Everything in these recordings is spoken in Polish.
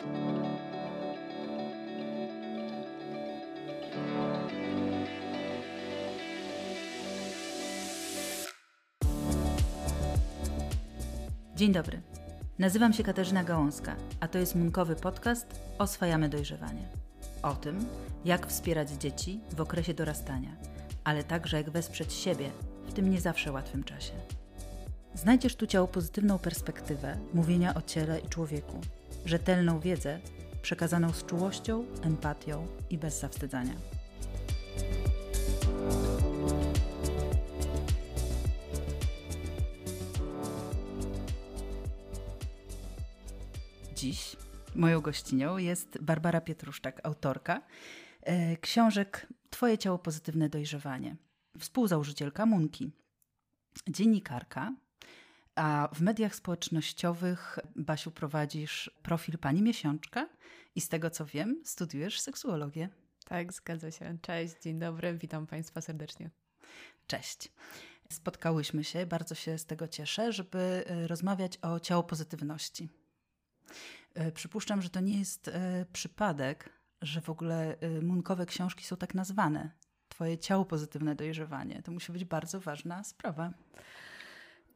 Dzień dobry. Nazywam się Katarzyna Gałązka, a to jest Munkowy Podcast Oswajamy Dojrzewanie. O tym, jak wspierać dzieci w okresie dorastania, ale także jak wesprzeć siebie w tym nie zawsze łatwym czasie. Znajdziesz tu ciało pozytywną perspektywę mówienia o ciele i człowieku, rzetelną wiedzę przekazaną z czułością, empatią i bez zawstydzania. Dziś moją gościnią jest Barbara Pietruszczak, autorka e, książek Twoje ciało pozytywne dojrzewanie, współzałożycielka Munki, dziennikarka, a w mediach społecznościowych, Basiu, prowadzisz profil Pani Miesiączka i z tego co wiem, studiujesz seksuologię. Tak, zgadza się. Cześć, dzień dobry, witam Państwa serdecznie. Cześć. Spotkałyśmy się, bardzo się z tego cieszę, żeby e, rozmawiać o ciało pozytywności. E, przypuszczam, że to nie jest e, przypadek, że w ogóle munkowe książki są tak nazwane. Twoje ciało pozytywne dojrzewanie. To musi być bardzo ważna sprawa.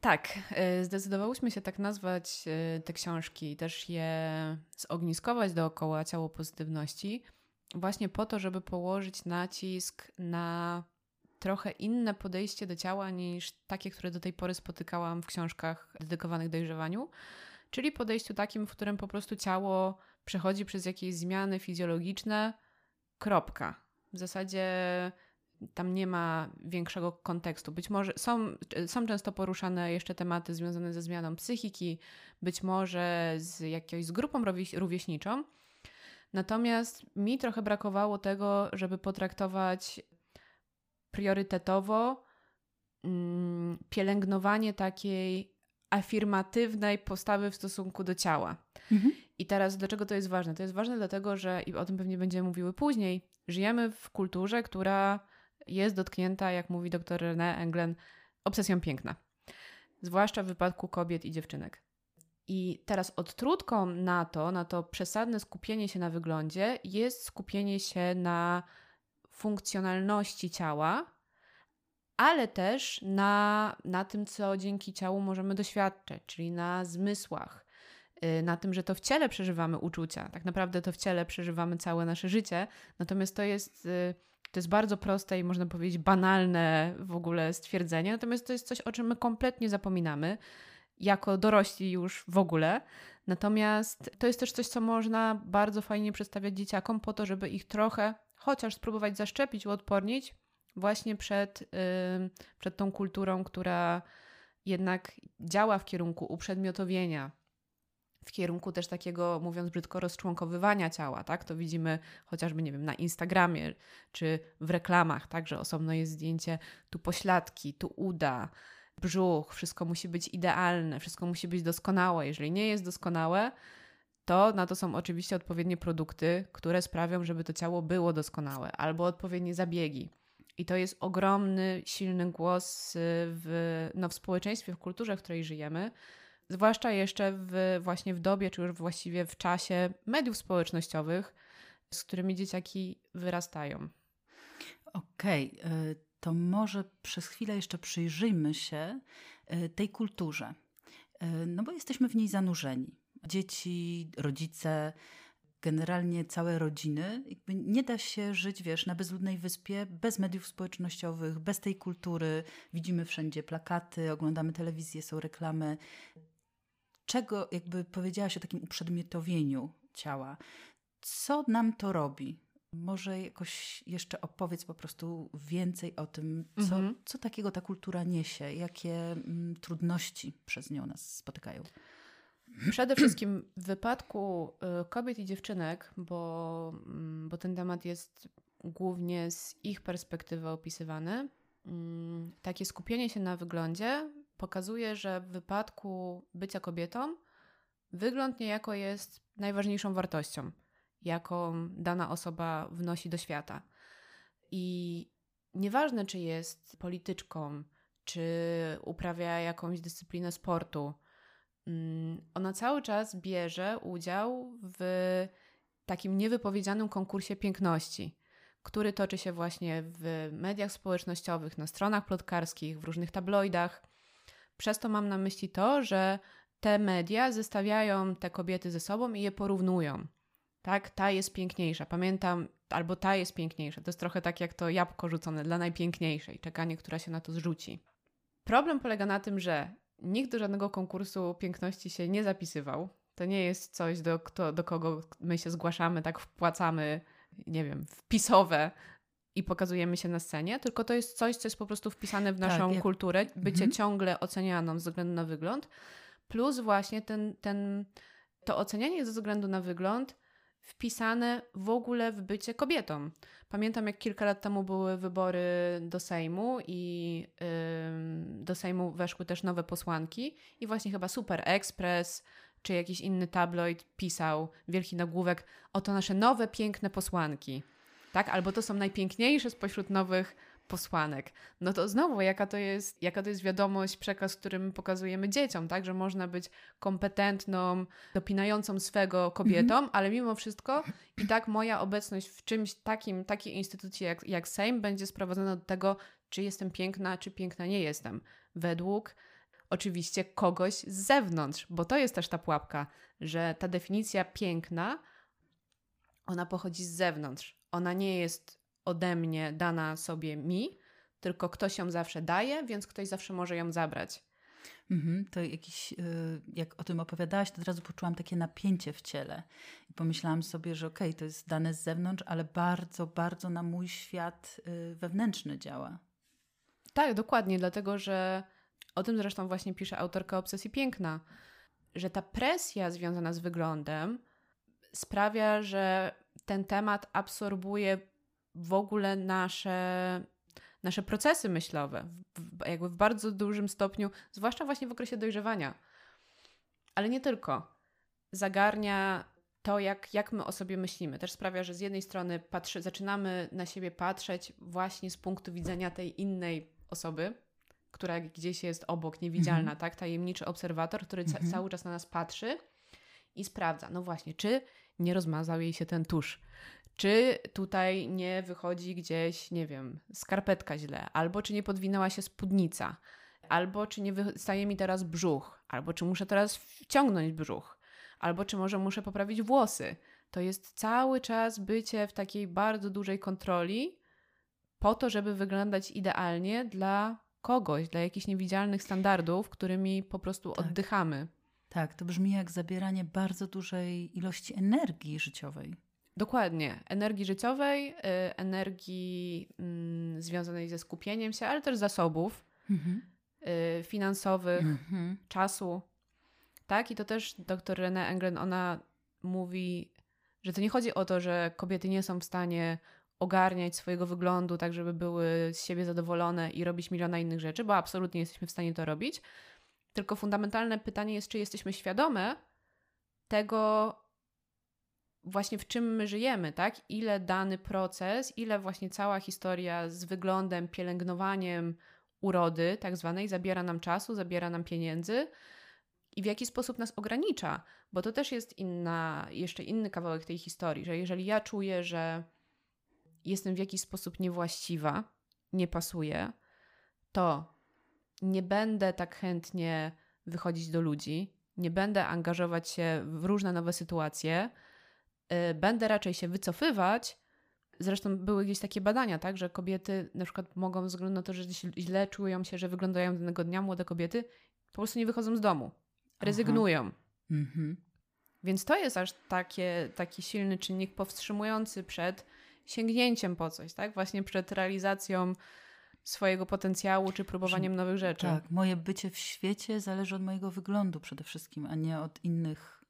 Tak, zdecydowałyśmy się tak nazwać te książki, też je zogniskować dookoła ciało pozytywności, właśnie po to, żeby położyć nacisk na trochę inne podejście do ciała niż takie, które do tej pory spotykałam w książkach dedykowanych dojrzewaniu, czyli podejściu takim, w którym po prostu ciało przechodzi przez jakieś zmiany fizjologiczne, kropka. W zasadzie tam nie ma większego kontekstu. Być może są, są często poruszane jeszcze tematy związane ze zmianą psychiki, być może z jakąś z grupą rówieśniczą. Natomiast mi trochę brakowało tego, żeby potraktować priorytetowo mm, pielęgnowanie takiej afirmatywnej postawy w stosunku do ciała. Mhm. I teraz dlaczego to jest ważne? To jest ważne dlatego, że i o tym pewnie będziemy mówiły później, żyjemy w kulturze, która jest dotknięta, jak mówi dr René Englen, obsesją piękna. Zwłaszcza w wypadku kobiet i dziewczynek. I teraz odtrutką na to, na to przesadne skupienie się na wyglądzie, jest skupienie się na funkcjonalności ciała, ale też na, na tym, co dzięki ciału możemy doświadczać, czyli na zmysłach, y, na tym, że to w ciele przeżywamy uczucia. Tak naprawdę to w ciele przeżywamy całe nasze życie. Natomiast to jest, y, to jest bardzo proste i można powiedzieć banalne w ogóle stwierdzenie. Natomiast to jest coś, o czym my kompletnie zapominamy jako dorośli już w ogóle. Natomiast to jest też coś, co można bardzo fajnie przedstawiać dzieciakom po to, żeby ich trochę chociaż spróbować zaszczepić, uodpornić właśnie przed, yy, przed tą kulturą, która jednak działa w kierunku uprzedmiotowienia, w kierunku też takiego, mówiąc brzydko, rozczłonkowywania ciała, tak? To widzimy chociażby, nie wiem, na Instagramie czy w reklamach, tak? Że osobno jest zdjęcie tu pośladki, tu uda, brzuch, wszystko musi być idealne, wszystko musi być doskonałe. Jeżeli nie jest doskonałe, to na to są oczywiście odpowiednie produkty, które sprawią, żeby to ciało było doskonałe, albo odpowiednie zabiegi. I to jest ogromny, silny głos y, w, no, w społeczeństwie, w kulturze, w której żyjemy, zwłaszcza jeszcze w, właśnie w dobie, czy już właściwie w czasie mediów społecznościowych, z którymi dzieciaki wyrastają. Okej, okay. to może przez chwilę jeszcze przyjrzyjmy się y, tej kulturze, y, no bo jesteśmy w niej zanurzeni dzieci, rodzice, generalnie całe rodziny. Jakby nie da się żyć, wiesz, na bezludnej wyspie bez mediów społecznościowych, bez tej kultury. Widzimy wszędzie plakaty, oglądamy telewizję, są reklamy. Czego, jakby powiedziałaś o takim uprzedmiotowieniu ciała. Co nam to robi? Może jakoś jeszcze opowiedz po prostu więcej o tym, co, mhm. co takiego ta kultura niesie, jakie mm, trudności przez nią nas spotykają. Przede wszystkim w wypadku y, kobiet i dziewczynek, bo, mm, bo ten temat jest głównie z ich perspektywy opisywany, mm, takie skupienie się na wyglądzie pokazuje, że w wypadku bycia kobietą wygląd niejako jest najważniejszą wartością, jaką dana osoba wnosi do świata. I nieważne, czy jest polityczką, czy uprawia jakąś dyscyplinę sportu, mm, ona cały czas bierze udział w takim niewypowiedzianym konkursie piękności, który toczy się właśnie w mediach społecznościowych, na stronach plotkarskich, w różnych tabloidach. Przez to mam na myśli to, że te media zestawiają te kobiety ze sobą i je porównują. Tak, ta jest piękniejsza. Pamiętam, albo ta jest piękniejsza. To jest trochę tak jak to jabłko rzucone dla najpiękniejszej, czekanie, która się na to zrzuci. Problem polega na tym, że nikt do żadnego konkursu piękności się nie zapisywał. To nie jest coś, do, kto, do kogo my się zgłaszamy, tak wpłacamy, nie wiem, wpisowe i pokazujemy się na scenie, tylko to jest coś, co jest po prostu wpisane w tak, naszą tak, kulturę, bycie mhm. ciągle ocenianą ze względu na wygląd, plus właśnie ten, ten, to ocenianie ze względu na wygląd wpisane w ogóle w bycie kobietą. Pamiętam, jak kilka lat temu były wybory do Sejmu i yy, do Sejmu weszły też nowe posłanki i właśnie chyba Super Express czy jakiś inny tabloid pisał wielki nagłówek oto nasze nowe, piękne posłanki. Tak? Albo to są najpiękniejsze spośród nowych posłanek. No to znowu, jaka to jest, jaka to jest wiadomość, przekaz, którym pokazujemy dzieciom, tak? Że można być kompetentną, dopinającą swego kobietą, mm -hmm. ale mimo wszystko i tak moja obecność w czymś takim, takiej instytucji jak, jak Sejm będzie sprowadzona do tego, czy jestem piękna, czy piękna nie jestem. Według oczywiście kogoś z zewnątrz, bo to jest też ta pułapka, że ta definicja piękna, ona pochodzi z zewnątrz. Ona nie jest ode mnie dana sobie mi, tylko ktoś ją zawsze daje, więc ktoś zawsze może ją zabrać. Mhm, to jakiś, y, jak o tym opowiadałaś, to od razu poczułam takie napięcie w ciele. I pomyślałam sobie, że okej, okay, to jest dane z zewnątrz, ale bardzo, bardzo na mój świat y, wewnętrzny działa. Tak, dokładnie, dlatego że o tym zresztą właśnie pisze autorka Obsesji Piękna, że ta presja związana z wyglądem sprawia, że ten temat absorbuje w ogóle nasze, nasze procesy myślowe, w, jakby w bardzo dużym stopniu, zwłaszcza właśnie w okresie dojrzewania. Ale nie tylko. Zagarnia to, jak, jak my o sobie myślimy. Też sprawia, że z jednej strony patrzy, zaczynamy na siebie patrzeć właśnie z punktu widzenia tej innej osoby, która gdzieś jest obok, niewidzialna, mhm. tak? Tajemniczy obserwator, który ca mhm. cały czas na nas patrzy i sprawdza, no właśnie, czy nie rozmazał jej się ten tusz, czy tutaj nie wychodzi gdzieś, nie wiem, skarpetka źle, albo czy nie podwinęła się spódnica, albo czy nie wystaje mi teraz brzuch, albo czy muszę teraz wciągnąć brzuch, albo czy może muszę poprawić włosy. To jest cały czas bycie w takiej bardzo dużej kontroli, po to, żeby wyglądać idealnie dla kogoś, dla jakichś niewidzialnych standardów, którymi po prostu tak. oddychamy. Tak, to brzmi jak zabieranie bardzo dużej ilości energii życiowej. Dokładnie. Energii życiowej, y, energii mm, związanej ze skupieniem się, ale też zasobów mhm. y, finansowych, mhm. czasu. Tak? I to też dr René Englen, ona mówi, że to nie chodzi o to, że kobiety nie są w stanie ogarniać swojego wyglądu tak, żeby były z siebie zadowolone i robić miliona innych rzeczy, bo absolutnie jesteśmy w stanie to robić. Tylko fundamentalne pytanie jest, czy jesteśmy świadome tego, właśnie w czym my żyjemy, tak? Ile dany proces, ile właśnie cała historia z wyglądem, pielęgnowaniem urody, tak zwanej, zabiera nam czasu, zabiera nam pieniędzy i w jaki sposób nas ogranicza, bo to też jest inna, jeszcze inny kawałek tej historii, że jeżeli ja czuję, że jestem w jakiś sposób niewłaściwa, nie pasuje, to nie będę tak chętnie wychodzić do ludzi, nie będę angażować się w różne nowe sytuacje, yy, będę raczej się wycofywać. Zresztą były gdzieś takie badania, tak, że kobiety na przykład mogą, ze względu na to, że źle czują się, że wyglądają danego dnia, młode kobiety, po prostu nie wychodzą z domu, rezygnują. Mhm. Więc to jest aż takie, taki silny czynnik powstrzymujący przed sięgnięciem po coś, tak? Właśnie przed realizacją swojego potencjału czy próbowaniem nowych rzeczy. Tak, moje bycie w świecie zależy od mojego wyglądu przede wszystkim, a nie od innych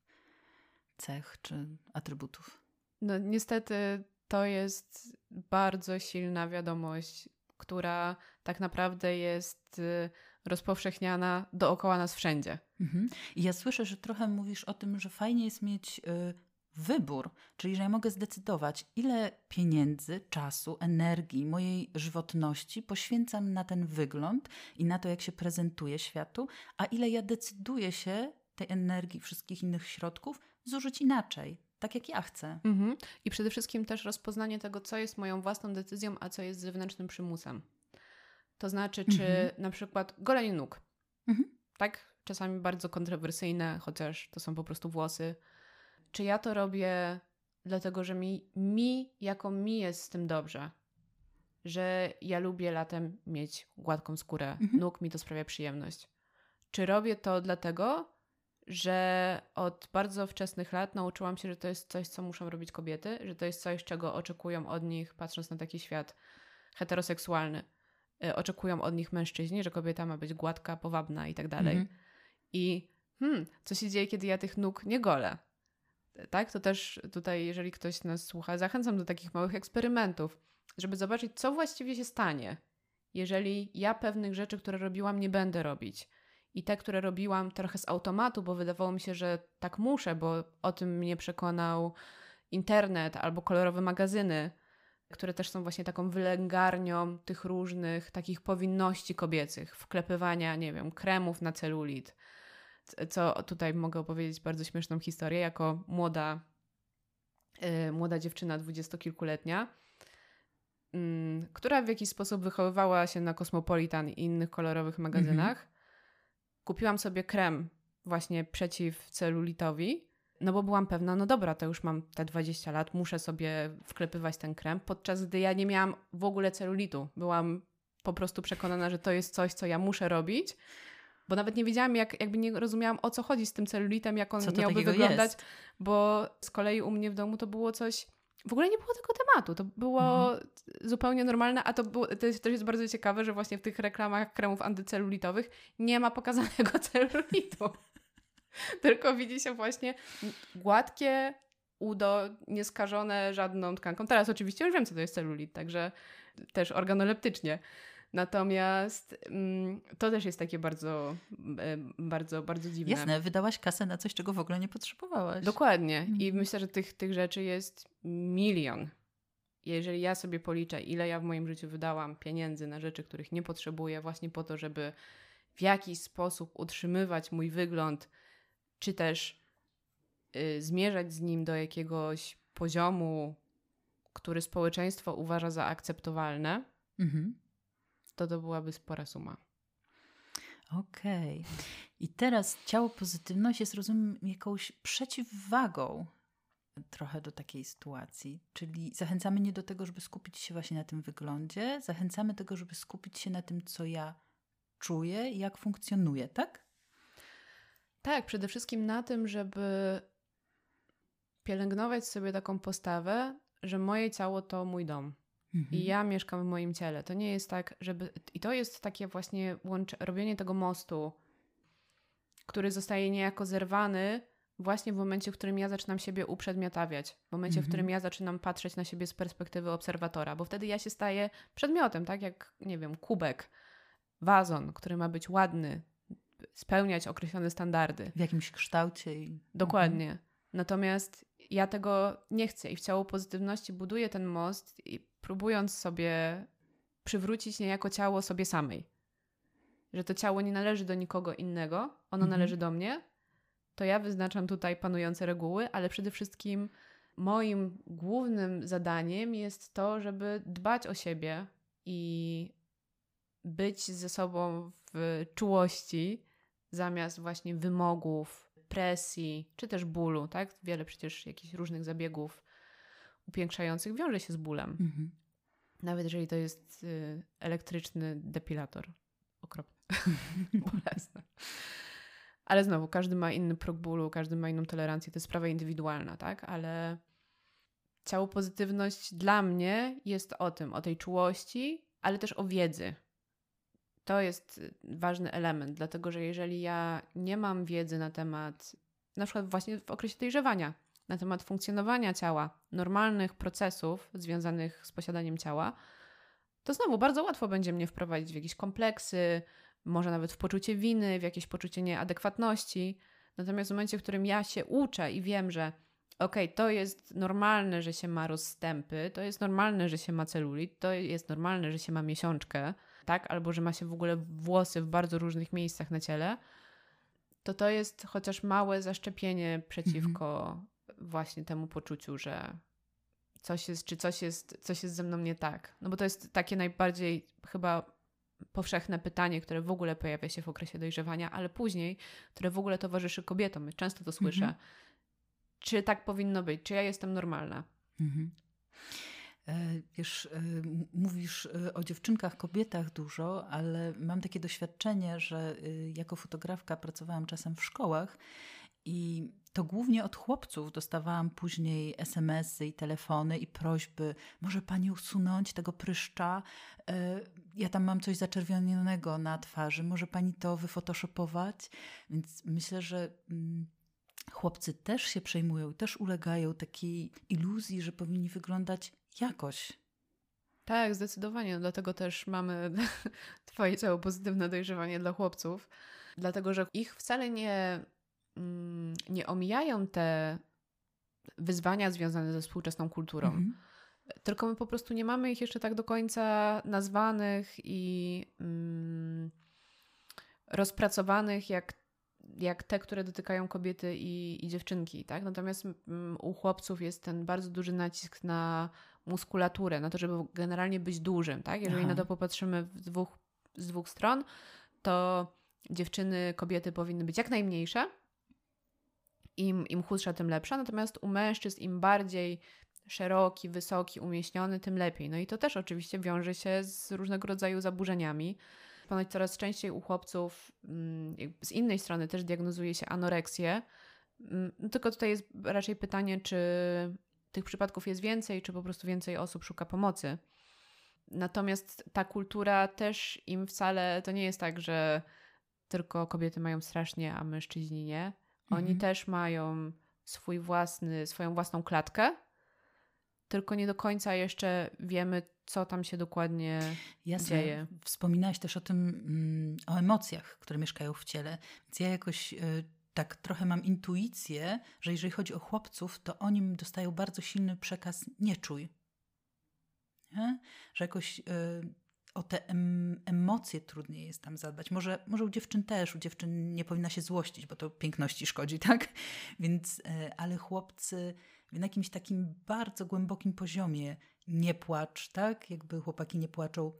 cech czy atrybutów. No niestety to jest bardzo silna wiadomość, która tak naprawdę jest y, rozpowszechniana dookoła nas wszędzie. Mhm. I ja słyszę, że trochę mówisz o tym, że fajnie jest mieć y, wybór, czyli że ja mogę zdecydować, ile pieniędzy, czasu, energii, mojej żywotności poświęcam na ten wygląd i na to, jak się prezentuje światu, a ile ja decyduję się tej energii, wszystkich innych środków zużyć inaczej, tak jak ja chcę. Mhm. I przede wszystkim też rozpoznanie tego, co jest moją własną decyzją, a co jest zewnętrznym przymusem. To znaczy, czy mhm. na przykład golenie nóg. Mhm. Tak? Czasami bardzo kontrowersyjne, chociaż to są po prostu włosy. Czy ja to robię dlatego, że mi, mi jako mi jest z tym dobrze? Że ja lubię latem mieć gładką skórę, mhm. nóg mi to sprawia przyjemność. Czy robię to dlatego, że od bardzo wczesnych lat nauczyłam się, że to jest coś, co muszą robić kobiety, że to jest coś, czego oczekują od nich, patrząc na taki świat heteroseksualny. Y, oczekują od nich mężczyźni, że kobieta ma być gładka, powabna i tak dalej. Mhm. I hmm, co się dzieje, kiedy ja tych nóg nie golę? Tak, to też tutaj, jeżeli ktoś nas słucha, zachęcam do takich małych eksperymentów, żeby zobaczyć, co właściwie się stanie, jeżeli ja pewnych rzeczy, które robiłam, nie będę robić i te, które robiłam trochę z automatu, bo wydawało mi się, że tak muszę, bo o tym mnie przekonał internet albo kolorowe magazyny, które też są właśnie taką wylęgarnią tych różnych takich powinności kobiecych, wklepywania, nie wiem, kremów na celulit. Co tutaj mogę opowiedzieć bardzo śmieszną historię, jako młoda, yy, młoda dziewczyna dwudziestokilkuletnia, yy, która w jakiś sposób wychowywała się na Cosmopolitan i innych kolorowych magazynach. Mhm kupiłam sobie krem właśnie przeciw celulitowi, no bo byłam pewna, no dobra, to już mam te 20 lat, muszę sobie wklepywać ten krem, podczas gdy ja nie miałam w ogóle celulitu. Byłam po prostu przekonana, że to jest coś, co ja muszę robić, bo nawet nie wiedziałam, jak, jakby nie rozumiałam, o co chodzi z tym celulitem, jak on miałby wyglądać, jest? bo z kolei u mnie w domu to było coś w ogóle nie było tego tematu. To było mhm. zupełnie normalne, a to, było, to jest, też jest bardzo ciekawe, że właśnie w tych reklamach kremów antycelulitowych nie ma pokazanego celulitu. Tylko widzi się właśnie gładkie udo, nieskażone żadną tkanką. Teraz oczywiście już wiem, co to jest celulit, także też organoleptycznie. Natomiast mm, to też jest takie bardzo, e, bardzo, bardzo dziwne. Jasne, wydałaś kasę na coś, czego w ogóle nie potrzebowałaś. Dokładnie. I mhm. myślę, że tych, tych rzeczy jest milion. Jeżeli ja sobie policzę, ile ja w moim życiu wydałam pieniędzy na rzeczy, których nie potrzebuję, właśnie po to, żeby w jakiś sposób utrzymywać mój wygląd, czy też y, zmierzać z nim do jakiegoś poziomu, który społeczeństwo uważa za akceptowalne, mhm to to byłaby spora suma. Okej. Okay. I teraz ciało pozytywność jest, rozumiem, jakąś przeciwwagą trochę do takiej sytuacji. Czyli zachęcamy nie do tego, żeby skupić się właśnie na tym wyglądzie, zachęcamy do tego, żeby skupić się na tym, co ja czuję i jak funkcjonuję, tak? Tak, przede wszystkim na tym, żeby pielęgnować sobie taką postawę, że moje ciało to mój dom. Mhm. I ja mieszkam w moim ciele. To nie jest tak, żeby. I to jest takie właśnie łącze, robienie tego mostu, który zostaje niejako zerwany właśnie w momencie, w którym ja zaczynam siebie uprzedmiotawiać, w momencie, mhm. w którym ja zaczynam patrzeć na siebie z perspektywy obserwatora, bo wtedy ja się staję przedmiotem, tak jak, nie wiem, kubek, wazon, który ma być ładny, spełniać określone standardy. W jakimś kształcie. I... Dokładnie. Mhm. Natomiast ja tego nie chcę i w ciało pozytywności buduję ten most i próbując sobie przywrócić niejako ciało sobie samej. Że to ciało nie należy do nikogo innego, ono mhm. należy do mnie, to ja wyznaczam tutaj panujące reguły, ale przede wszystkim moim głównym zadaniem jest to, żeby dbać o siebie i być ze sobą w czułości zamiast właśnie wymogów, presji czy też bólu, tak? Wiele przecież jakichś różnych zabiegów upiększających wiąże się z bólem. Mhm. Nawet jeżeli to jest y, elektryczny depilator. Okropny. Bolesne. Ale znowu, każdy ma inny próg bólu, każdy ma inną tolerancję. To jest sprawa indywidualna, tak? Ale ciało pozytywność dla mnie jest o tym, o tej czułości, ale też o wiedzy. To jest ważny element, dlatego że jeżeli ja nie mam wiedzy na temat, na przykład właśnie w okresie dojrzewania, na temat funkcjonowania ciała, normalnych procesów związanych z posiadaniem ciała, to znowu bardzo łatwo będzie mnie wprowadzić w jakieś kompleksy, może nawet w poczucie winy, w jakieś poczucie nieadekwatności. Natomiast w momencie, w którym ja się uczę i wiem, że okej, okay, to jest normalne, że się ma rozstępy, to jest normalne, że się ma celulit, to jest normalne, że się ma miesiączkę, tak? Albo że ma się w ogóle włosy w bardzo różnych miejscach na ciele, to to jest chociaż małe zaszczepienie przeciwko mhm. Właśnie temu poczuciu, że coś jest, czy coś jest, coś jest ze mną nie tak. No bo to jest takie najbardziej chyba powszechne pytanie, które w ogóle pojawia się w okresie dojrzewania, ale później, które w ogóle towarzyszy kobietom. Często to słyszę. Mhm. Czy tak powinno być? Czy ja jestem normalna? Mhm. E, wiesz, e, mówisz e, o dziewczynkach, kobietach dużo, ale mam takie doświadczenie, że jako fotografka pracowałam czasem w szkołach i to głównie od chłopców dostawałam później SMS-y i telefony i prośby, może pani usunąć tego pryszcza? Ja tam mam coś zaczerwionego na twarzy, może pani to wyfotoshopować? Więc myślę, że mm, chłopcy też się przejmują, też ulegają takiej iluzji, że powinni wyglądać jakoś. Tak, zdecydowanie. Dlatego też mamy Twoje całe pozytywne dojrzewanie dla chłopców. Dlatego, że ich wcale nie, nie omijają te wyzwania związane ze współczesną kulturą. Mhm. Tylko my po prostu nie mamy ich jeszcze tak do końca nazwanych i mm, rozpracowanych jak jak te, które dotykają kobiety i, i dziewczynki, tak? Natomiast mm, u chłopców jest ten bardzo duży nacisk na muskulaturę, na to, żeby generalnie być dużym, tak? Jeżeli Aha. na to popatrzymy dwóch, z dwóch stron, to dziewczyny, kobiety powinny być jak najmniejsze. Im, im chudsza, tym lepsza. Natomiast u mężczyzn im bardziej szeroki, wysoki, umieśniony, tym lepiej. No i to też oczywiście wiąże się z różnego rodzaju zaburzeniami. Ponoć coraz częściej u chłopców mm, z innej strony też diagnozuje się anoreksję. Mm, no tylko tutaj jest raczej pytanie, czy tych przypadków jest więcej, czy po prostu więcej osób szuka pomocy. Natomiast ta kultura też im wcale to nie jest tak, że tylko kobiety mają strasznie, a mężczyźni nie. Oni mhm. też mają swój własny, swoją własną klatkę, tylko nie do końca jeszcze wiemy, co tam się dokładnie Jasne. dzieje. Wspominałaś też o tym, mm, o emocjach, które mieszkają w ciele. Więc ja jakoś y, tak trochę mam intuicję, że jeżeli chodzi o chłopców, to oni dostają bardzo silny przekaz nie czuj. Nie? Że jakoś y, o te em, emocje trudniej jest tam zadbać. Może, może u dziewczyn też, u dziewczyn nie powinna się złościć, bo to piękności szkodzi, tak? Więc, y, ale chłopcy na jakimś takim bardzo głębokim poziomie nie płacz, tak? Jakby chłopaki nie płaczą,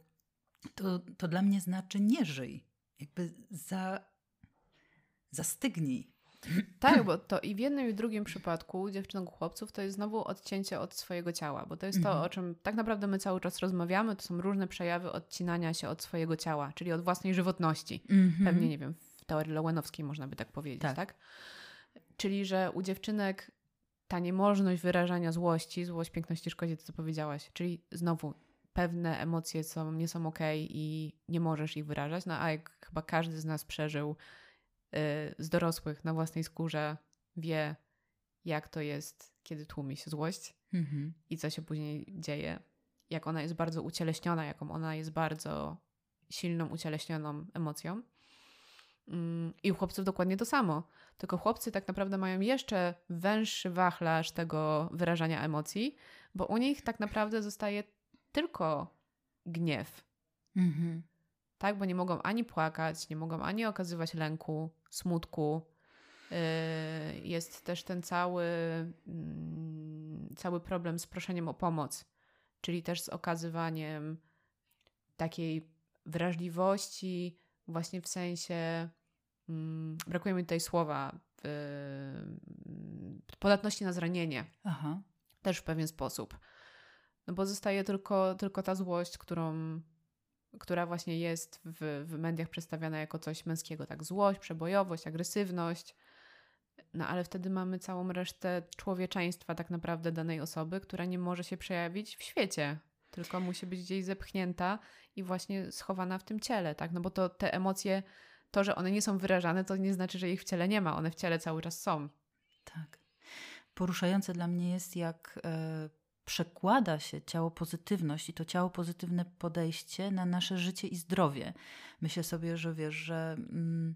to, to dla mnie znaczy nie żyj. Jakby za, zastygnij. Tak, bo to i w jednym i w drugim przypadku dziewczynek chłopców to jest znowu odcięcie od swojego ciała, bo to jest to, mhm. o czym tak naprawdę my cały czas rozmawiamy, to są różne przejawy odcinania się od swojego ciała, czyli od własnej żywotności. Mhm. Pewnie, nie wiem, w teorii Lowenowskiej można by tak powiedzieć, tak? tak? Czyli, że u dziewczynek ta niemożność wyrażania złości, złość piękności szkodzi, to co powiedziałaś, czyli znowu pewne emocje są, nie są ok i nie możesz ich wyrażać, no a jak chyba każdy z nas przeżył z dorosłych na własnej skórze, wie jak to jest, kiedy tłumi się złość mhm. i co się później dzieje, jak ona jest bardzo ucieleśniona, jaką ona jest bardzo silną, ucieleśnioną emocją. Mm, I u chłopców dokładnie to samo. Tylko chłopcy tak naprawdę mają jeszcze węższy wachlarz tego wyrażania emocji, bo u nich tak naprawdę zostaje tylko gniew. Mhm. Tak, bo nie mogą ani płakać, nie mogą ani okazywać lęku, smutku. Yy, jest też ten cały, mm, cały problem z proszeniem o pomoc, czyli też z okazywaniem takiej wrażliwości, właśnie w sensie Mm, brakuje mi tutaj słowa, podatności na zranienie. Aha. Też w pewien sposób. No bo zostaje tylko, tylko ta złość, którą, która właśnie jest w, w mediach przedstawiana jako coś męskiego. Tak, złość, przebojowość, agresywność. No ale wtedy mamy całą resztę człowieczeństwa tak naprawdę danej osoby, która nie może się przejawić w świecie, tylko musi być gdzieś zepchnięta i właśnie schowana w tym ciele, tak? No bo to te emocje to, że one nie są wyrażane, to nie znaczy, że ich w ciele nie ma. One w ciele cały czas są. Tak. Poruszające dla mnie jest, jak e, przekłada się ciało pozytywność i to ciało pozytywne podejście na nasze życie i zdrowie. Myślę sobie, że wiesz, że. Mm,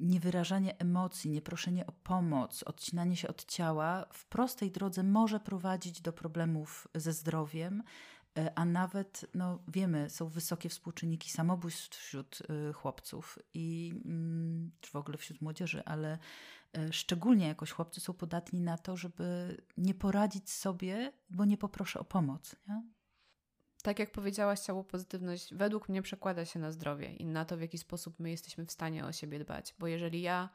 niewyrażanie emocji, nieproszenie o pomoc, odcinanie się od ciała w prostej drodze może prowadzić do problemów ze zdrowiem, a nawet, no wiemy, są wysokie współczynniki samobójstw wśród y, chłopców i mm, czy w ogóle wśród młodzieży, ale y, szczególnie jakoś chłopcy są podatni na to, żeby nie poradzić sobie, bo nie poproszę o pomoc. Nie? Tak jak powiedziałaś, ciało pozytywność według mnie przekłada się na zdrowie i na to, w jaki sposób my jesteśmy w stanie o siebie dbać. Bo jeżeli ja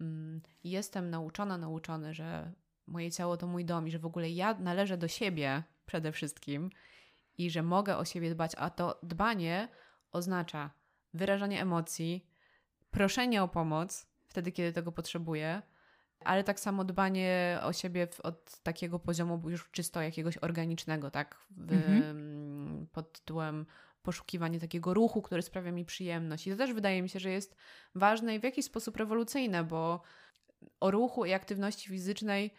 mm, jestem nauczona, nauczony, że moje ciało to mój dom i że w ogóle ja należę do siebie przede wszystkim i że mogę o siebie dbać, a to dbanie oznacza wyrażanie emocji, proszenie o pomoc wtedy, kiedy tego potrzebuję, ale tak samo dbanie o siebie od takiego poziomu już czysto jakiegoś organicznego, tak? W, mhm. Pod tytułem poszukiwanie takiego ruchu, który sprawia mi przyjemność. I to też wydaje mi się, że jest ważne i w jakiś sposób rewolucyjne, bo o ruchu i aktywności fizycznej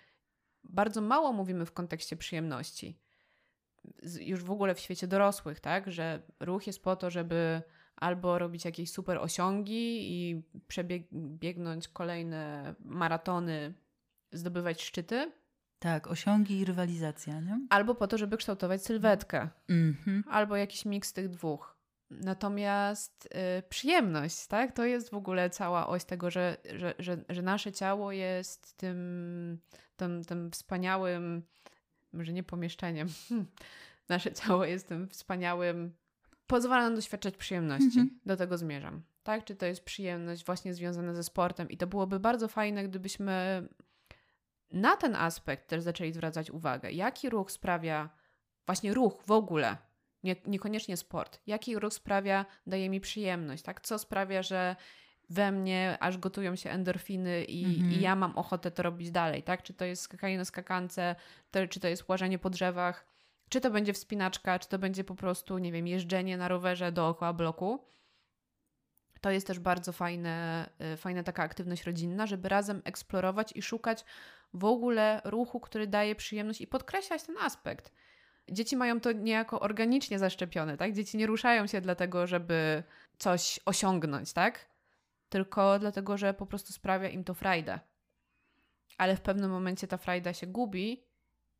bardzo mało mówimy w kontekście przyjemności. Już w ogóle w świecie dorosłych, tak? Że ruch jest po to, żeby albo robić jakieś super osiągi i przebiegnąć kolejne maratony, zdobywać szczyty. Tak, osiągi i rywalizacja, nie? Albo po to, żeby kształtować sylwetkę. Mm -hmm. Albo jakiś miks tych dwóch. Natomiast y, przyjemność, tak? To jest w ogóle cała oś tego, że, że, że, że nasze ciało jest tym, tym, tym wspaniałym, może nie pomieszczeniem, nasze ciało jest tym wspaniałym, pozwala nam doświadczać przyjemności. Mhm. Do tego zmierzam. Tak? Czy to jest przyjemność właśnie związana ze sportem? I to byłoby bardzo fajne, gdybyśmy na ten aspekt też zaczęli zwracać uwagę. Jaki ruch sprawia, właśnie ruch w ogóle, nie, niekoniecznie sport, jaki ruch sprawia, daje mi przyjemność, tak? Co sprawia, że we mnie aż gotują się endorfiny i, mhm. i ja mam ochotę to robić dalej, tak? Czy to jest skakanie na skakance, to, czy to jest łażenie po drzewach, czy to będzie wspinaczka, czy to będzie po prostu, nie wiem, jeżdżenie na rowerze dookoła bloku. To jest też bardzo fajne, y, fajna taka aktywność rodzinna, żeby razem eksplorować i szukać w ogóle ruchu, który daje przyjemność i podkreślać ten aspekt. Dzieci mają to niejako organicznie zaszczepione, tak? Dzieci nie ruszają się dlatego, żeby coś osiągnąć, tak? Tylko dlatego, że po prostu sprawia im to frajdę. Ale w pewnym momencie ta frajda się gubi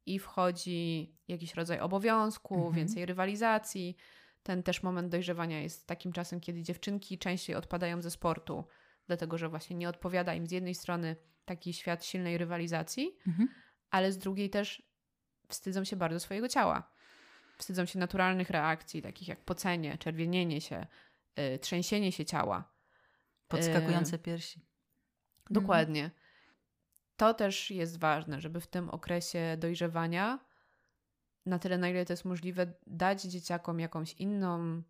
i wchodzi jakiś rodzaj obowiązku, mhm. więcej rywalizacji. Ten też moment dojrzewania jest takim czasem, kiedy dziewczynki częściej odpadają ze sportu, dlatego że właśnie nie odpowiada im z jednej strony taki świat silnej rywalizacji, mhm. ale z drugiej też wstydzą się bardzo swojego ciała. Wstydzą się naturalnych reakcji, takich jak pocenie, czerwienienie się, yy, trzęsienie się ciała. Podskakujące yy, piersi. Dokładnie. Mhm. To też jest ważne, żeby w tym okresie dojrzewania, na tyle na ile to jest możliwe, dać dzieciakom jakąś inną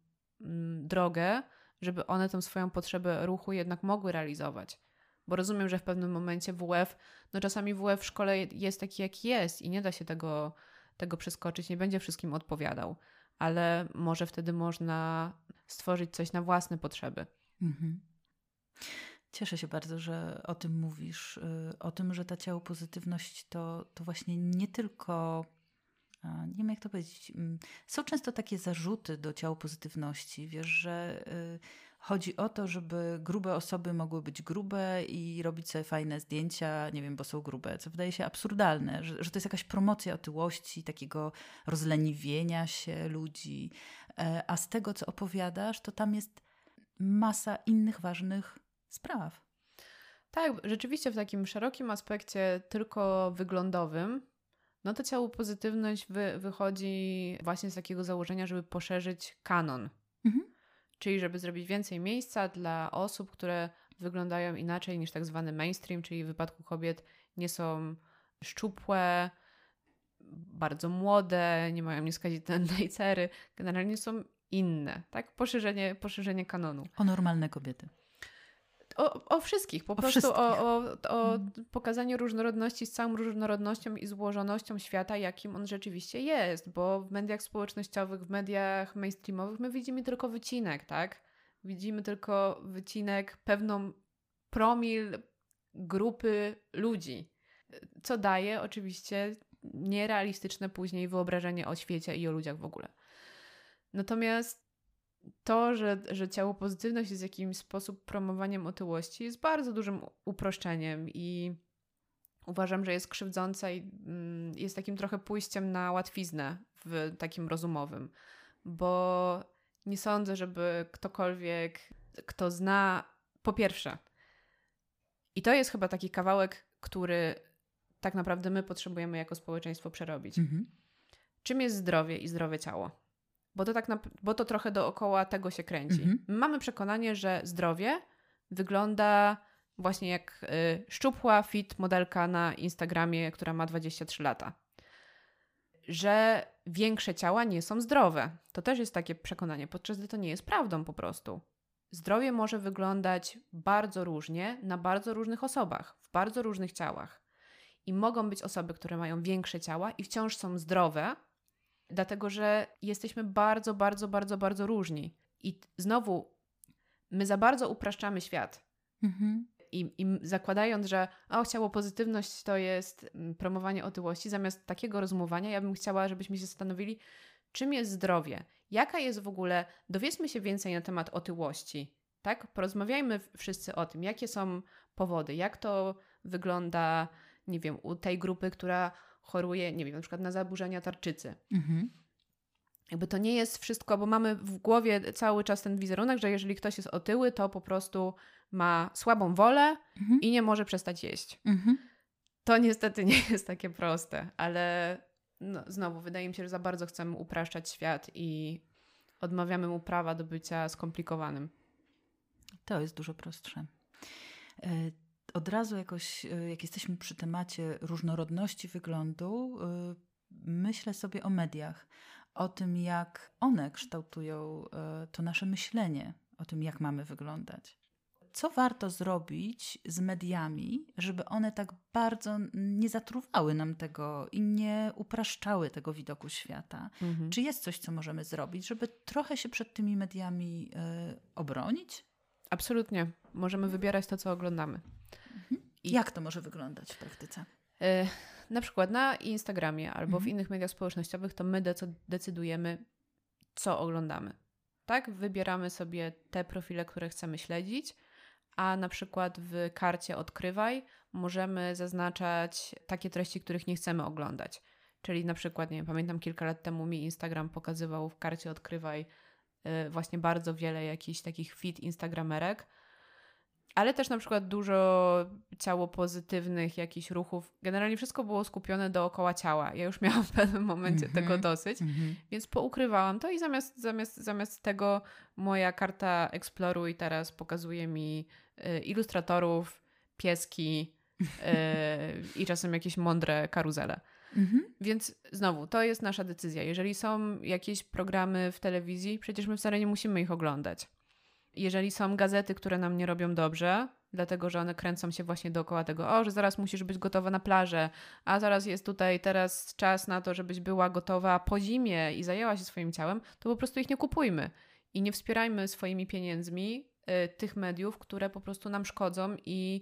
mm, drogę, żeby one tą swoją potrzebę ruchu jednak mogły realizować. Bo rozumiem, że w pewnym momencie WF, no czasami WF w szkole jest taki, jaki jest i nie da się tego, tego przeskoczyć, nie będzie wszystkim odpowiadał, ale może wtedy można stworzyć coś na własne potrzeby. Mhm. Cieszę się bardzo, że o tym mówisz. Y, o tym, że ta ciało pozytywność to, to właśnie nie tylko. Nie wiem, jak to powiedzieć. Mm, są często takie zarzuty do ciało pozytywności. Wiesz, że y, chodzi o to, żeby grube osoby mogły być grube i robić sobie fajne zdjęcia, nie wiem, bo są grube, co wydaje się absurdalne, że, że to jest jakaś promocja otyłości, takiego rozleniwienia się ludzi. E, a z tego, co opowiadasz, to tam jest masa innych ważnych spraw. Tak, rzeczywiście w takim szerokim aspekcie tylko wyglądowym, no to ciało pozytywność wy, wychodzi właśnie z takiego założenia, żeby poszerzyć kanon. Mhm. Czyli żeby zrobić więcej miejsca dla osób, które wyglądają inaczej niż tak zwany mainstream, czyli w wypadku kobiet nie są szczupłe, bardzo młode, nie mają nieskazitelnej cery, generalnie są inne, tak? Poszerzenie, poszerzenie kanonu. O normalne kobiety. O, o wszystkich, po o prostu wszystkich. o, o, o mhm. pokazaniu różnorodności z całą różnorodnością i złożonością świata, jakim on rzeczywiście jest, bo w mediach społecznościowych, w mediach mainstreamowych my widzimy tylko wycinek, tak? Widzimy tylko wycinek, pewną promil grupy ludzi, co daje oczywiście nierealistyczne później wyobrażenie o świecie i o ludziach w ogóle. Natomiast to, że, że ciało pozytywność jest w jakiś sposób promowaniem otyłości, jest bardzo dużym uproszczeniem i uważam, że jest krzywdzące i mm, jest takim trochę pójściem na łatwiznę w takim rozumowym, bo nie sądzę, żeby ktokolwiek, kto zna, po pierwsze, i to jest chyba taki kawałek, który tak naprawdę my potrzebujemy jako społeczeństwo przerobić. Mhm. Czym jest zdrowie i zdrowe ciało? Bo to, tak na, bo to trochę dookoła tego się kręci. Mhm. Mamy przekonanie, że zdrowie wygląda właśnie jak y, szczupła, fit modelka na Instagramie, która ma 23 lata. Że większe ciała nie są zdrowe. To też jest takie przekonanie, podczas gdy to nie jest prawdą po prostu. Zdrowie może wyglądać bardzo różnie na bardzo różnych osobach, w bardzo różnych ciałach. I mogą być osoby, które mają większe ciała i wciąż są zdrowe, dlatego że jesteśmy bardzo, bardzo, bardzo, bardzo różni. I znowu, my za bardzo upraszczamy świat. Mhm. I, I, zakładając, że o, ciało pozytywność to jest promowanie otyłości, zamiast takiego rozumowania, ja bym chciała, żebyśmy się zastanowili, czym jest zdrowie, jaka jest w ogóle, dowiedzmy się więcej na temat otyłości, tak? Porozmawiajmy wszyscy o tym, jakie są powody, jak to wygląda, nie wiem, u tej grupy, która choruje, nie wiem, na przykład na zaburzenia tarczycy. Mhm. Jakby to nie jest wszystko, bo mamy w głowie cały czas ten wizerunek, że jeżeli ktoś jest otyły, to po prostu ma słabą wolę mhm. i nie może przestać jeść. Mhm. To niestety nie jest takie proste, ale no, znowu wydaje mi się, że za bardzo chcemy upraszczać świat i odmawiamy mu prawa do bycia skomplikowanym. To jest dużo prostsze. E, od razu jakoś, e, jak jesteśmy przy temacie różnorodności wyglądu, e, myślę sobie o mediach, o tym, jak one kształtują to nasze myślenie o tym, jak mamy wyglądać co warto zrobić z mediami, żeby one tak bardzo nie zatruwały nam tego i nie upraszczały tego widoku świata? Mhm. Czy jest coś, co możemy zrobić, żeby trochę się przed tymi mediami obronić? Absolutnie. Możemy wybierać to, co oglądamy. Mhm. I jak to może wyglądać w praktyce? Y, na przykład na Instagramie albo mhm. w innych mediach społecznościowych to my decydujemy, co oglądamy. Tak? Wybieramy sobie te profile, które chcemy śledzić a na przykład w karcie Odkrywaj możemy zaznaczać takie treści, których nie chcemy oglądać. Czyli na przykład, nie wiem, pamiętam kilka lat temu mi Instagram pokazywał w karcie Odkrywaj właśnie bardzo wiele jakichś takich fit instagramerek, ale też na przykład dużo ciało pozytywnych jakichś ruchów. Generalnie wszystko było skupione dookoła ciała. Ja już miałam w pewnym momencie mm -hmm, tego dosyć, mm -hmm. więc poukrywałam to i zamiast, zamiast, zamiast tego moja karta Exploruj teraz pokazuje mi y, ilustratorów, pieski y, i czasem jakieś mądre karuzele. -hmm. Więc znowu, to jest nasza decyzja. Jeżeli są jakieś programy w telewizji, przecież my wcale nie musimy ich oglądać jeżeli są gazety, które nam nie robią dobrze, dlatego że one kręcą się właśnie dookoła tego, o, że zaraz musisz być gotowa na plażę, a zaraz jest tutaj teraz czas na to, żebyś była gotowa po zimie i zajęła się swoim ciałem, to po prostu ich nie kupujmy i nie wspierajmy swoimi pieniędzmi y, tych mediów, które po prostu nam szkodzą i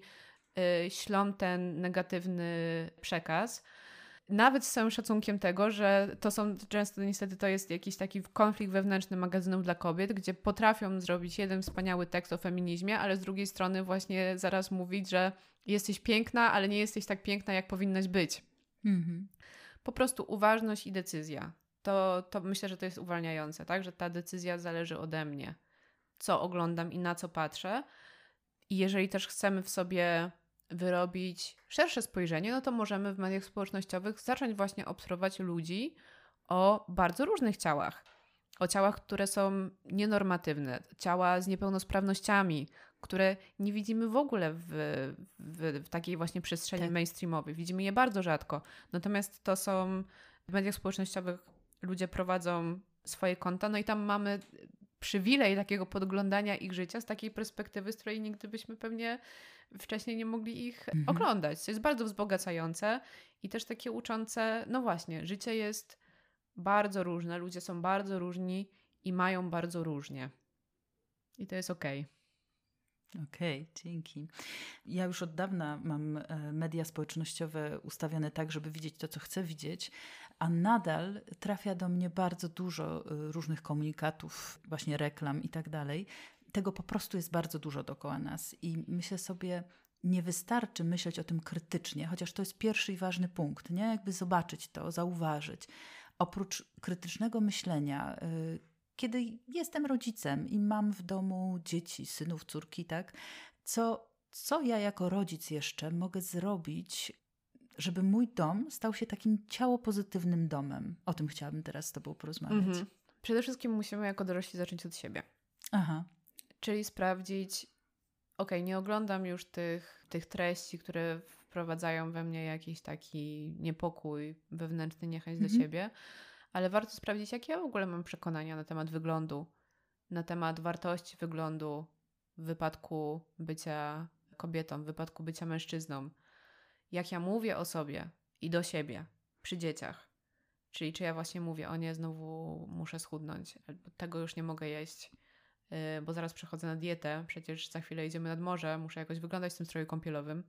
y, ślą ten negatywny przekaz nawet z całym szacunkiem tego, że to są często niestety to jest jakiś taki konflikt wewnętrzny magazynów dla kobiet, gdzie potrafią zrobić jeden wspaniały tekst o feminizmie, ale z drugiej strony właśnie zaraz mówić, że jesteś piękna, ale nie jesteś tak piękna, jak powinnaś być. Mhm. Po prostu uważność i decyzja. To, to myślę, że to jest uwalniające, tak? Że ta decyzja zależy ode mnie. Co oglądam i na co patrzę. I jeżeli też chcemy w sobie wyrobić szersze spojrzenie, no to możemy w mediach społecznościowych zacząć właśnie obserwować ludzi o bardzo różnych ciałach. O ciałach, które są nienormatywne, ciała z niepełnosprawnościami, które nie widzimy w ogóle w, w, w takiej właśnie przestrzeni tak. mainstreamowej. Widzimy je bardzo rzadko. Natomiast to są w mediach społecznościowych ludzie prowadzą swoje konta, no i tam mamy przywilej takiego podglądania ich życia z takiej perspektywy, z której nigdy byśmy pewnie wcześniej nie mogli ich mhm. oglądać. To jest bardzo wzbogacające i też takie uczące, no właśnie, życie jest bardzo różne, ludzie są bardzo różni i mają bardzo różnie. I to jest okej. Okay. Okej, okay, dzięki. Ja już od dawna mam e, media społecznościowe ustawione tak, żeby widzieć to, co chcę widzieć, a nadal trafia do mnie bardzo dużo e, różnych komunikatów, właśnie reklam i tak dalej, tego po prostu jest bardzo dużo dookoła nas. I myślę sobie, nie wystarczy myśleć o tym krytycznie, chociaż to jest pierwszy i ważny punkt, nie? Jakby zobaczyć to, zauważyć. Oprócz krytycznego myślenia, y, kiedy jestem rodzicem i mam w domu dzieci, synów, córki, tak? Co, co ja jako rodzic jeszcze mogę zrobić, żeby mój dom stał się takim ciało pozytywnym domem? O tym chciałabym teraz z Tobą porozmawiać. Mhm. Przede wszystkim musimy jako dorośli zacząć od siebie. Aha. Czyli sprawdzić, ok, nie oglądam już tych, tych treści, które wprowadzają we mnie jakiś taki niepokój, wewnętrzny niechęć mhm. do siebie, ale warto sprawdzić, jakie ja w ogóle mam przekonania na temat wyglądu, na temat wartości wyglądu w wypadku bycia kobietą, w wypadku bycia mężczyzną. Jak ja mówię o sobie i do siebie przy dzieciach. Czyli czy ja właśnie mówię, o nie, znowu muszę schudnąć, albo tego już nie mogę jeść, yy, bo zaraz przechodzę na dietę, przecież za chwilę idziemy nad morze, muszę jakoś wyglądać w tym stroju kąpielowym.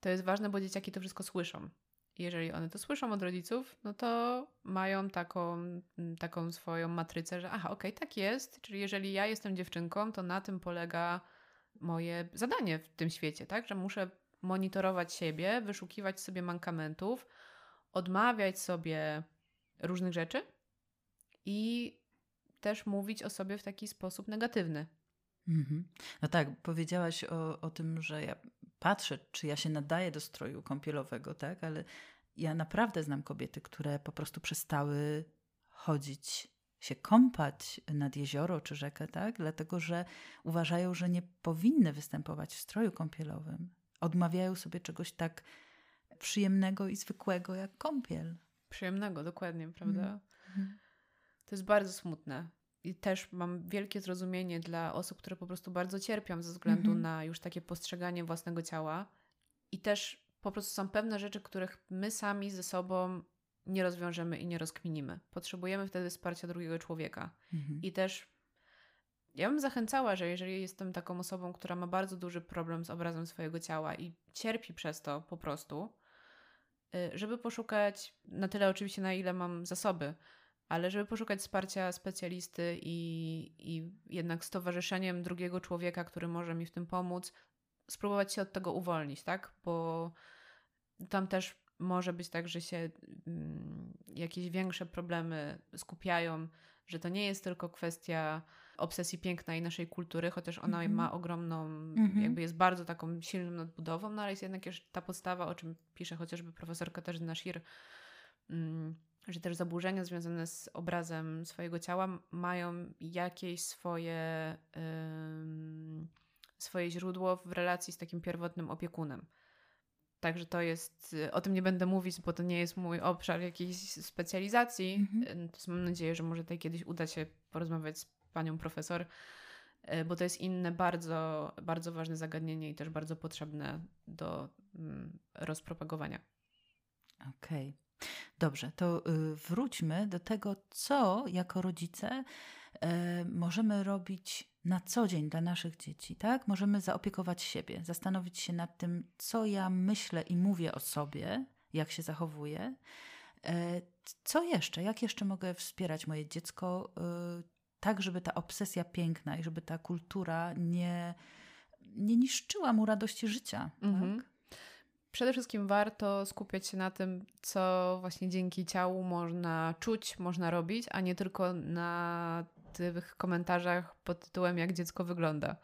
To jest ważne, bo dzieciaki to wszystko słyszą jeżeli one to słyszą od rodziców, no to mają taką, mm, taką swoją matrycę, że aha, okej, okay, tak jest, czyli jeżeli ja jestem dziewczynką, to na tym polega moje zadanie w tym świecie, tak, że muszę monitorować siebie, wyszukiwać sobie mankamentów, odmawiać sobie różnych rzeczy i też mówić o sobie w taki sposób negatywny. Mhm. No tak, powiedziałaś o, o tym, że ja patrzę, czy ja się nadaję do stroju kąpielowego, tak? Ale ja naprawdę znam kobiety, które po prostu przestały chodzić, się kąpać nad jezioro czy rzekę, tak? Dlatego, że uważają, że nie powinny występować w stroju kąpielowym. Odmawiają sobie czegoś tak przyjemnego i zwykłego jak kąpiel. Przyjemnego, dokładnie, prawda? Mm. To jest bardzo smutne. I też mam wielkie zrozumienie dla osób, które po prostu bardzo cierpią ze względu mm -hmm. na już takie postrzeganie własnego ciała. I też po prostu są pewne rzeczy, których my sami ze sobą nie rozwiążemy i nie rozkminimy. Potrzebujemy wtedy wsparcia drugiego człowieka. Mm -hmm. I też ja bym zachęcała, że jeżeli jestem taką osobą, która ma bardzo duży problem z obrazem swojego ciała i cierpi przez to po prostu, y, żeby poszukać na tyle oczywiście, na ile mam zasoby, ale żeby poszukać wsparcia specjalisty i, i jednak z towarzyszeniem drugiego człowieka, który może mi w tym pomóc, spróbować się od tego uwolnić, tak? Bo tam też może być tak, że się mm, jakieś większe problemy skupiają, że to nie jest tylko kwestia obsesji piękna i naszej kultury, chociaż ona mm -hmm. ma ogromną, mm -hmm. jakby jest bardzo taką silną nadbudową, no ale jest jednak jeszcze ta podstawa, o czym pisze chociażby profesor Katarzyna Shir, mm, że też zaburzenia związane z obrazem swojego ciała mają jakieś swoje, swoje źródło w relacji z takim pierwotnym opiekunem. Także to jest, o tym nie będę mówić, bo to nie jest mój obszar jakiejś specjalizacji. Mhm. Mam nadzieję, że może tutaj kiedyś uda się porozmawiać z panią profesor, y, bo to jest inne bardzo, bardzo ważne zagadnienie i też bardzo potrzebne do mm, rozpropagowania. Okej. Okay. Dobrze, to y, wróćmy do tego, co jako rodzice e, możemy robić na co dzień dla naszych dzieci, tak? Możemy zaopiekować siebie, zastanowić się nad tym, co ja myślę i mówię o sobie, jak się zachowuję. E, co jeszcze? Jak jeszcze mogę wspierać moje dziecko, y, tak, żeby ta obsesja piękna i żeby ta kultura nie, nie niszczyła mu radości życia? Mhm. Tak? Przede wszystkim warto skupiać się na tym, co właśnie dzięki ciału można czuć, można robić, a nie tylko na tych komentarzach pod tytułem jak dziecko wygląda.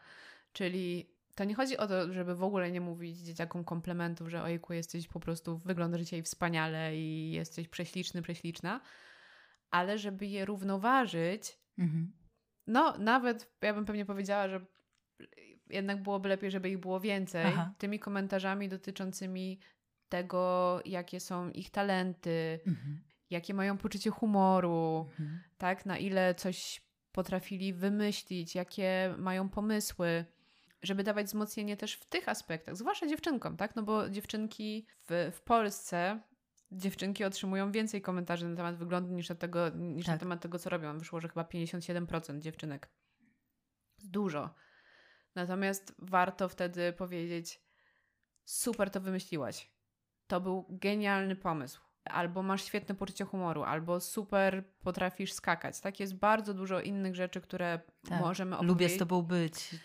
Czyli to nie chodzi o to, żeby w ogóle nie mówić dzieciakom komplementów, że ojku, jesteś po prostu, wyglądasz dzisiaj wspaniale i jesteś prześliczny, prześliczna, ale żeby je równoważyć, mhm. no nawet ja bym pewnie powiedziała, że jednak byłoby lepiej, żeby ich było więcej, Aha. tymi komentarzami dotyczącymi tego, jakie są ich talenty, mhm. jakie mają poczucie humoru, mhm. tak, na ile coś potrafili wymyślić, jakie mają pomysły, żeby dawać wzmocnienie też w tych aspektach, zwłaszcza dziewczynkom, tak, no bo dziewczynki w, w Polsce dziewczynki otrzymują więcej komentarzy na temat wyglądu niż, na, tego, niż tak. na temat tego, co robią. Wyszło, że chyba 57% dziewczynek. Dużo. Natomiast warto wtedy powiedzieć: Super to wymyśliłaś. To był genialny pomysł. Albo masz świetne poczucie humoru, albo super potrafisz skakać. Tak, jest bardzo dużo innych rzeczy, które tak. możemy opowiedzieć. Lubię z tobą być.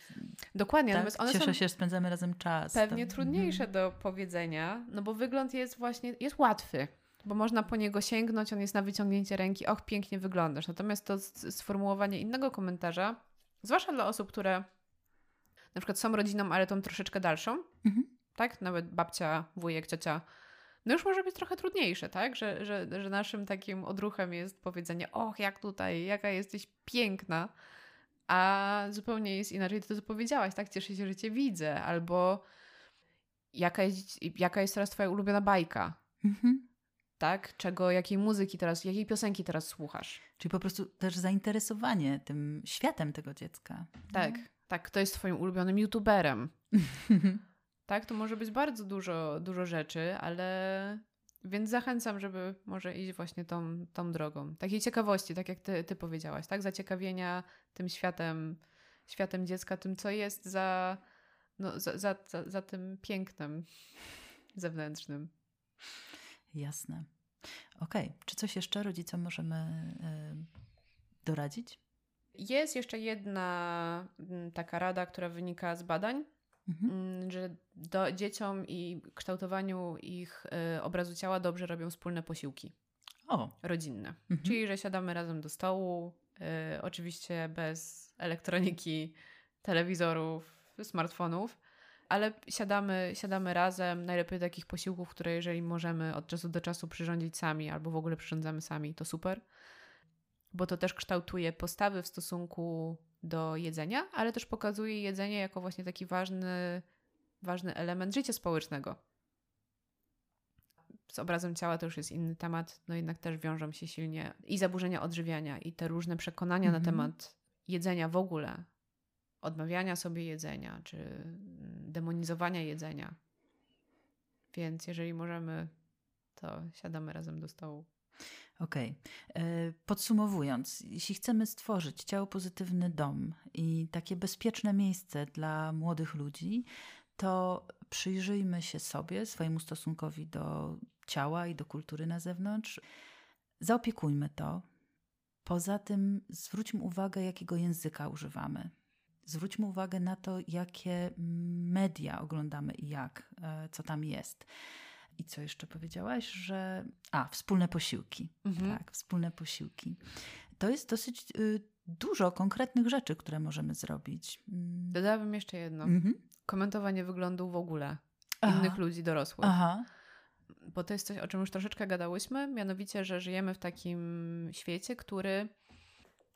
Dokładnie. Tak? One Cieszę się, że spędzamy razem czas. Pewnie to... trudniejsze mhm. do powiedzenia, no bo wygląd jest właśnie, jest łatwy. Bo można po niego sięgnąć, on jest na wyciągnięcie ręki, och, pięknie wyglądasz. Natomiast to sformułowanie innego komentarza, zwłaszcza dla osób, które na przykład są rodziną, ale tą troszeczkę dalszą, mhm. tak? Nawet babcia, wujek, ciocia, no już może być trochę trudniejsze, tak? Że, że, że naszym takim odruchem jest powiedzenie, och, jak tutaj, jaka jesteś piękna, a zupełnie jest inaczej to, co powiedziałaś, tak? Cieszę się, że cię widzę, albo jaka jest, jaka jest teraz twoja ulubiona bajka, mhm. tak? Czego, jakiej muzyki teraz, jakiej piosenki teraz słuchasz. Czyli po prostu też zainteresowanie tym światem tego dziecka. Tak, no. tak. Kto jest twoim ulubionym youtuberem? tak? To może być bardzo dużo, dużo rzeczy, ale więc zachęcam, żeby może iść właśnie tą, tą drogą. Takiej ciekawości, tak jak ty, ty powiedziałaś, tak? Zaciekawienia tym światem, światem dziecka, tym, co jest za, no, za, za, za, za tym pięknem zewnętrznym. Jasne. Okej. Okay. Czy coś jeszcze rodzicom możemy y, doradzić? Jest jeszcze jedna taka rada, która wynika z badań, Mhm. Mm, że do, dzieciom i kształtowaniu ich y, obrazu ciała dobrze robią wspólne posiłki. O. Rodzinne. Mhm. Czyli, że siadamy razem do stołu, y, oczywiście bez elektroniki, telewizorów, smartfonów, ale siadamy, siadamy razem, najlepiej takich posiłków, które jeżeli możemy od czasu do czasu przyrządzić sami albo w ogóle przyrządzamy sami, to super. Bo to też kształtuje postawy w stosunku do jedzenia, ale też pokazuje jedzenie jako właśnie taki ważny, ważny element życia społecznego. Z obrazem ciała to już jest inny temat, no jednak też wiążą się silnie i zaburzenia odżywiania, i te różne przekonania mhm. na temat jedzenia w ogóle, odmawiania sobie jedzenia, czy demonizowania jedzenia. Więc jeżeli możemy, to siadamy razem do stołu. Okej. Okay. E, podsumowując, jeśli chcemy stworzyć ciało pozytywny dom i takie bezpieczne miejsce dla młodych ludzi, to przyjrzyjmy się sobie, swojemu stosunkowi do ciała i do kultury na zewnątrz. Zaopiekujmy to. Poza tym zwróćmy uwagę, jakiego języka używamy. Zwróćmy uwagę na to, jakie media oglądamy i jak, e, co tam jest. I co jeszcze powiedziałaś, że. A, wspólne posiłki. Mhm. Tak, wspólne posiłki. To jest dosyć y, dużo konkretnych rzeczy, które możemy zrobić. Mm. Dodałabym jeszcze jedno. Mhm. Komentowanie wyglądu w ogóle Aha. innych ludzi dorosłych. Aha. Bo to jest coś, o czym już troszeczkę gadałyśmy, mianowicie, że żyjemy w takim świecie, który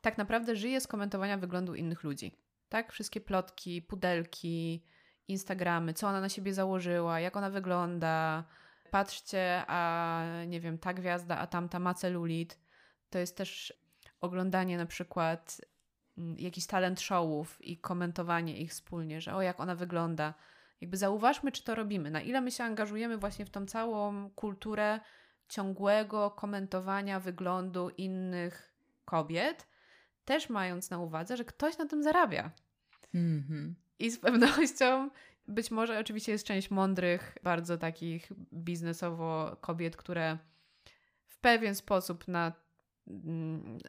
tak naprawdę żyje z komentowania wyglądu innych ludzi. Tak? Wszystkie plotki, pudelki, Instagramy, co ona na siebie założyła, jak ona wygląda, patrzcie, a nie wiem, ta gwiazda, a tamta ma celulit. To jest też oglądanie na przykład mm, jakichś talent showów i komentowanie ich wspólnie, że o jak ona wygląda. Jakby zauważmy, czy to robimy, na ile my się angażujemy właśnie w tą całą kulturę ciągłego komentowania wyglądu innych kobiet, też mając na uwadze, że ktoś na tym zarabia. Mm -hmm. I z pewnością być może oczywiście jest część mądrych, bardzo takich biznesowo kobiet, które w pewien sposób na,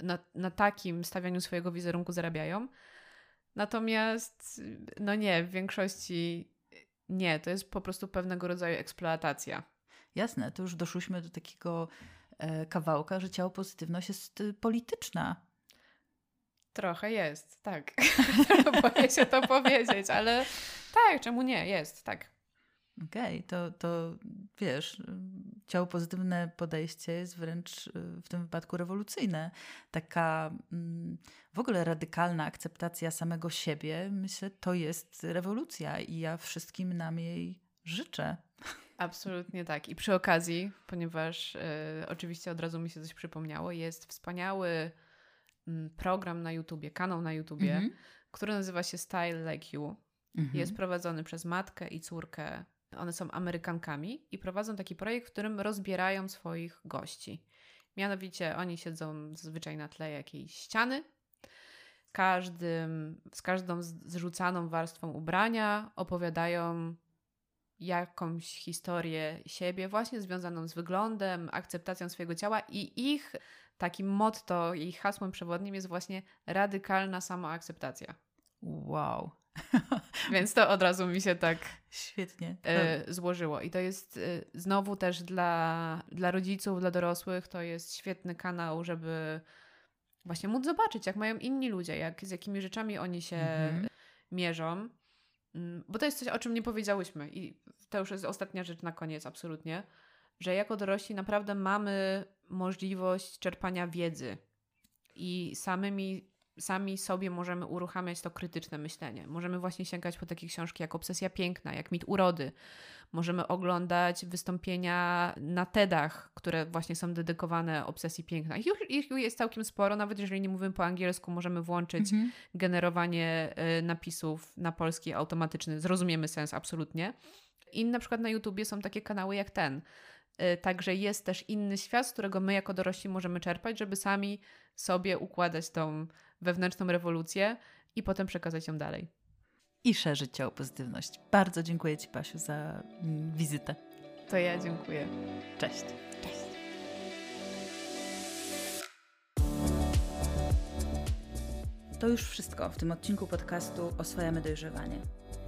na, na takim stawianiu swojego wizerunku zarabiają. Natomiast, no nie, w większości nie, to jest po prostu pewnego rodzaju eksploatacja. Jasne, to już doszłyśmy do takiego e, kawałka, że ciało pozytywność jest y, polityczna. Trochę jest, tak. Boję się to powiedzieć, ale tak, czemu nie? Jest, tak. Okej, okay, to, to wiesz, ciało pozytywne podejście jest wręcz y, w tym wypadku rewolucyjne. Taka mm, w ogóle radykalna akceptacja samego siebie, myślę, to jest rewolucja i ja wszystkim nam jej życzę. Absolutnie tak. I przy okazji, ponieważ y, oczywiście od razu mi się coś przypomniało, jest wspaniały program na YouTubie, kanał na YouTubie, mm -hmm. który nazywa się Style Like You. Mhm. Jest prowadzony przez matkę i córkę. One są Amerykankami i prowadzą taki projekt, w którym rozbierają swoich gości. Mianowicie oni siedzą zazwyczaj na tle jakiejś ściany. Każdym, z każdą zrzucaną warstwą ubrania opowiadają jakąś historię siebie, właśnie związaną z wyglądem, akceptacją swojego ciała i ich takim motto, ich hasłem przewodnim jest właśnie radykalna samoakceptacja. Wow. Więc to od razu mi się tak świetnie e, złożyło. I to jest e, znowu też dla, dla rodziców, dla dorosłych, to jest świetny kanał, żeby właśnie móc zobaczyć, jak mają inni ludzie, jak, z jakimi rzeczami oni się mhm. mierzą. Mm, bo to jest coś, o czym nie powiedziałyśmy i to już jest ostatnia rzecz na koniec, absolutnie, że jako dorośli naprawdę mamy możliwość czerpania wiedzy i samymi sami sobie możemy uruchamiać to krytyczne myślenie. Możemy właśnie sięgać po takie książki jak Obsesja Piękna, jak Mit Urody. Możemy oglądać wystąpienia na TEDach, które właśnie są dedykowane obsesji piękna. Ich, ich jest całkiem sporo, nawet jeżeli nie mówimy po angielsku, możemy włączyć mhm. generowanie y, napisów na polski automatyczny. Zrozumiemy sens absolutnie. I na przykład na YouTubie są takie kanały jak ten. Y, także jest też inny świat, z którego my jako dorośli możemy czerpać, żeby sami sobie układać tą wewnętrzną rewolucję i potem przekazać ją dalej. I szerzyć ciało pozytywność. Bardzo dziękuję Ci, Pasiu, za mm, wizytę. To ja dziękuję. Cześć. Cześć. To już wszystko w tym odcinku podcastu Oswajamy dojrzewanie.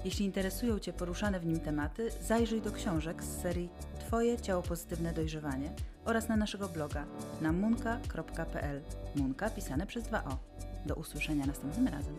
Jeśli interesują Cię poruszane w nim tematy, zajrzyj do książek z serii Twoje ciało pozytywne dojrzewanie oraz na naszego bloga na munka.pl. Munka pisane przez 2 o. Do usłyszenia następnym razem.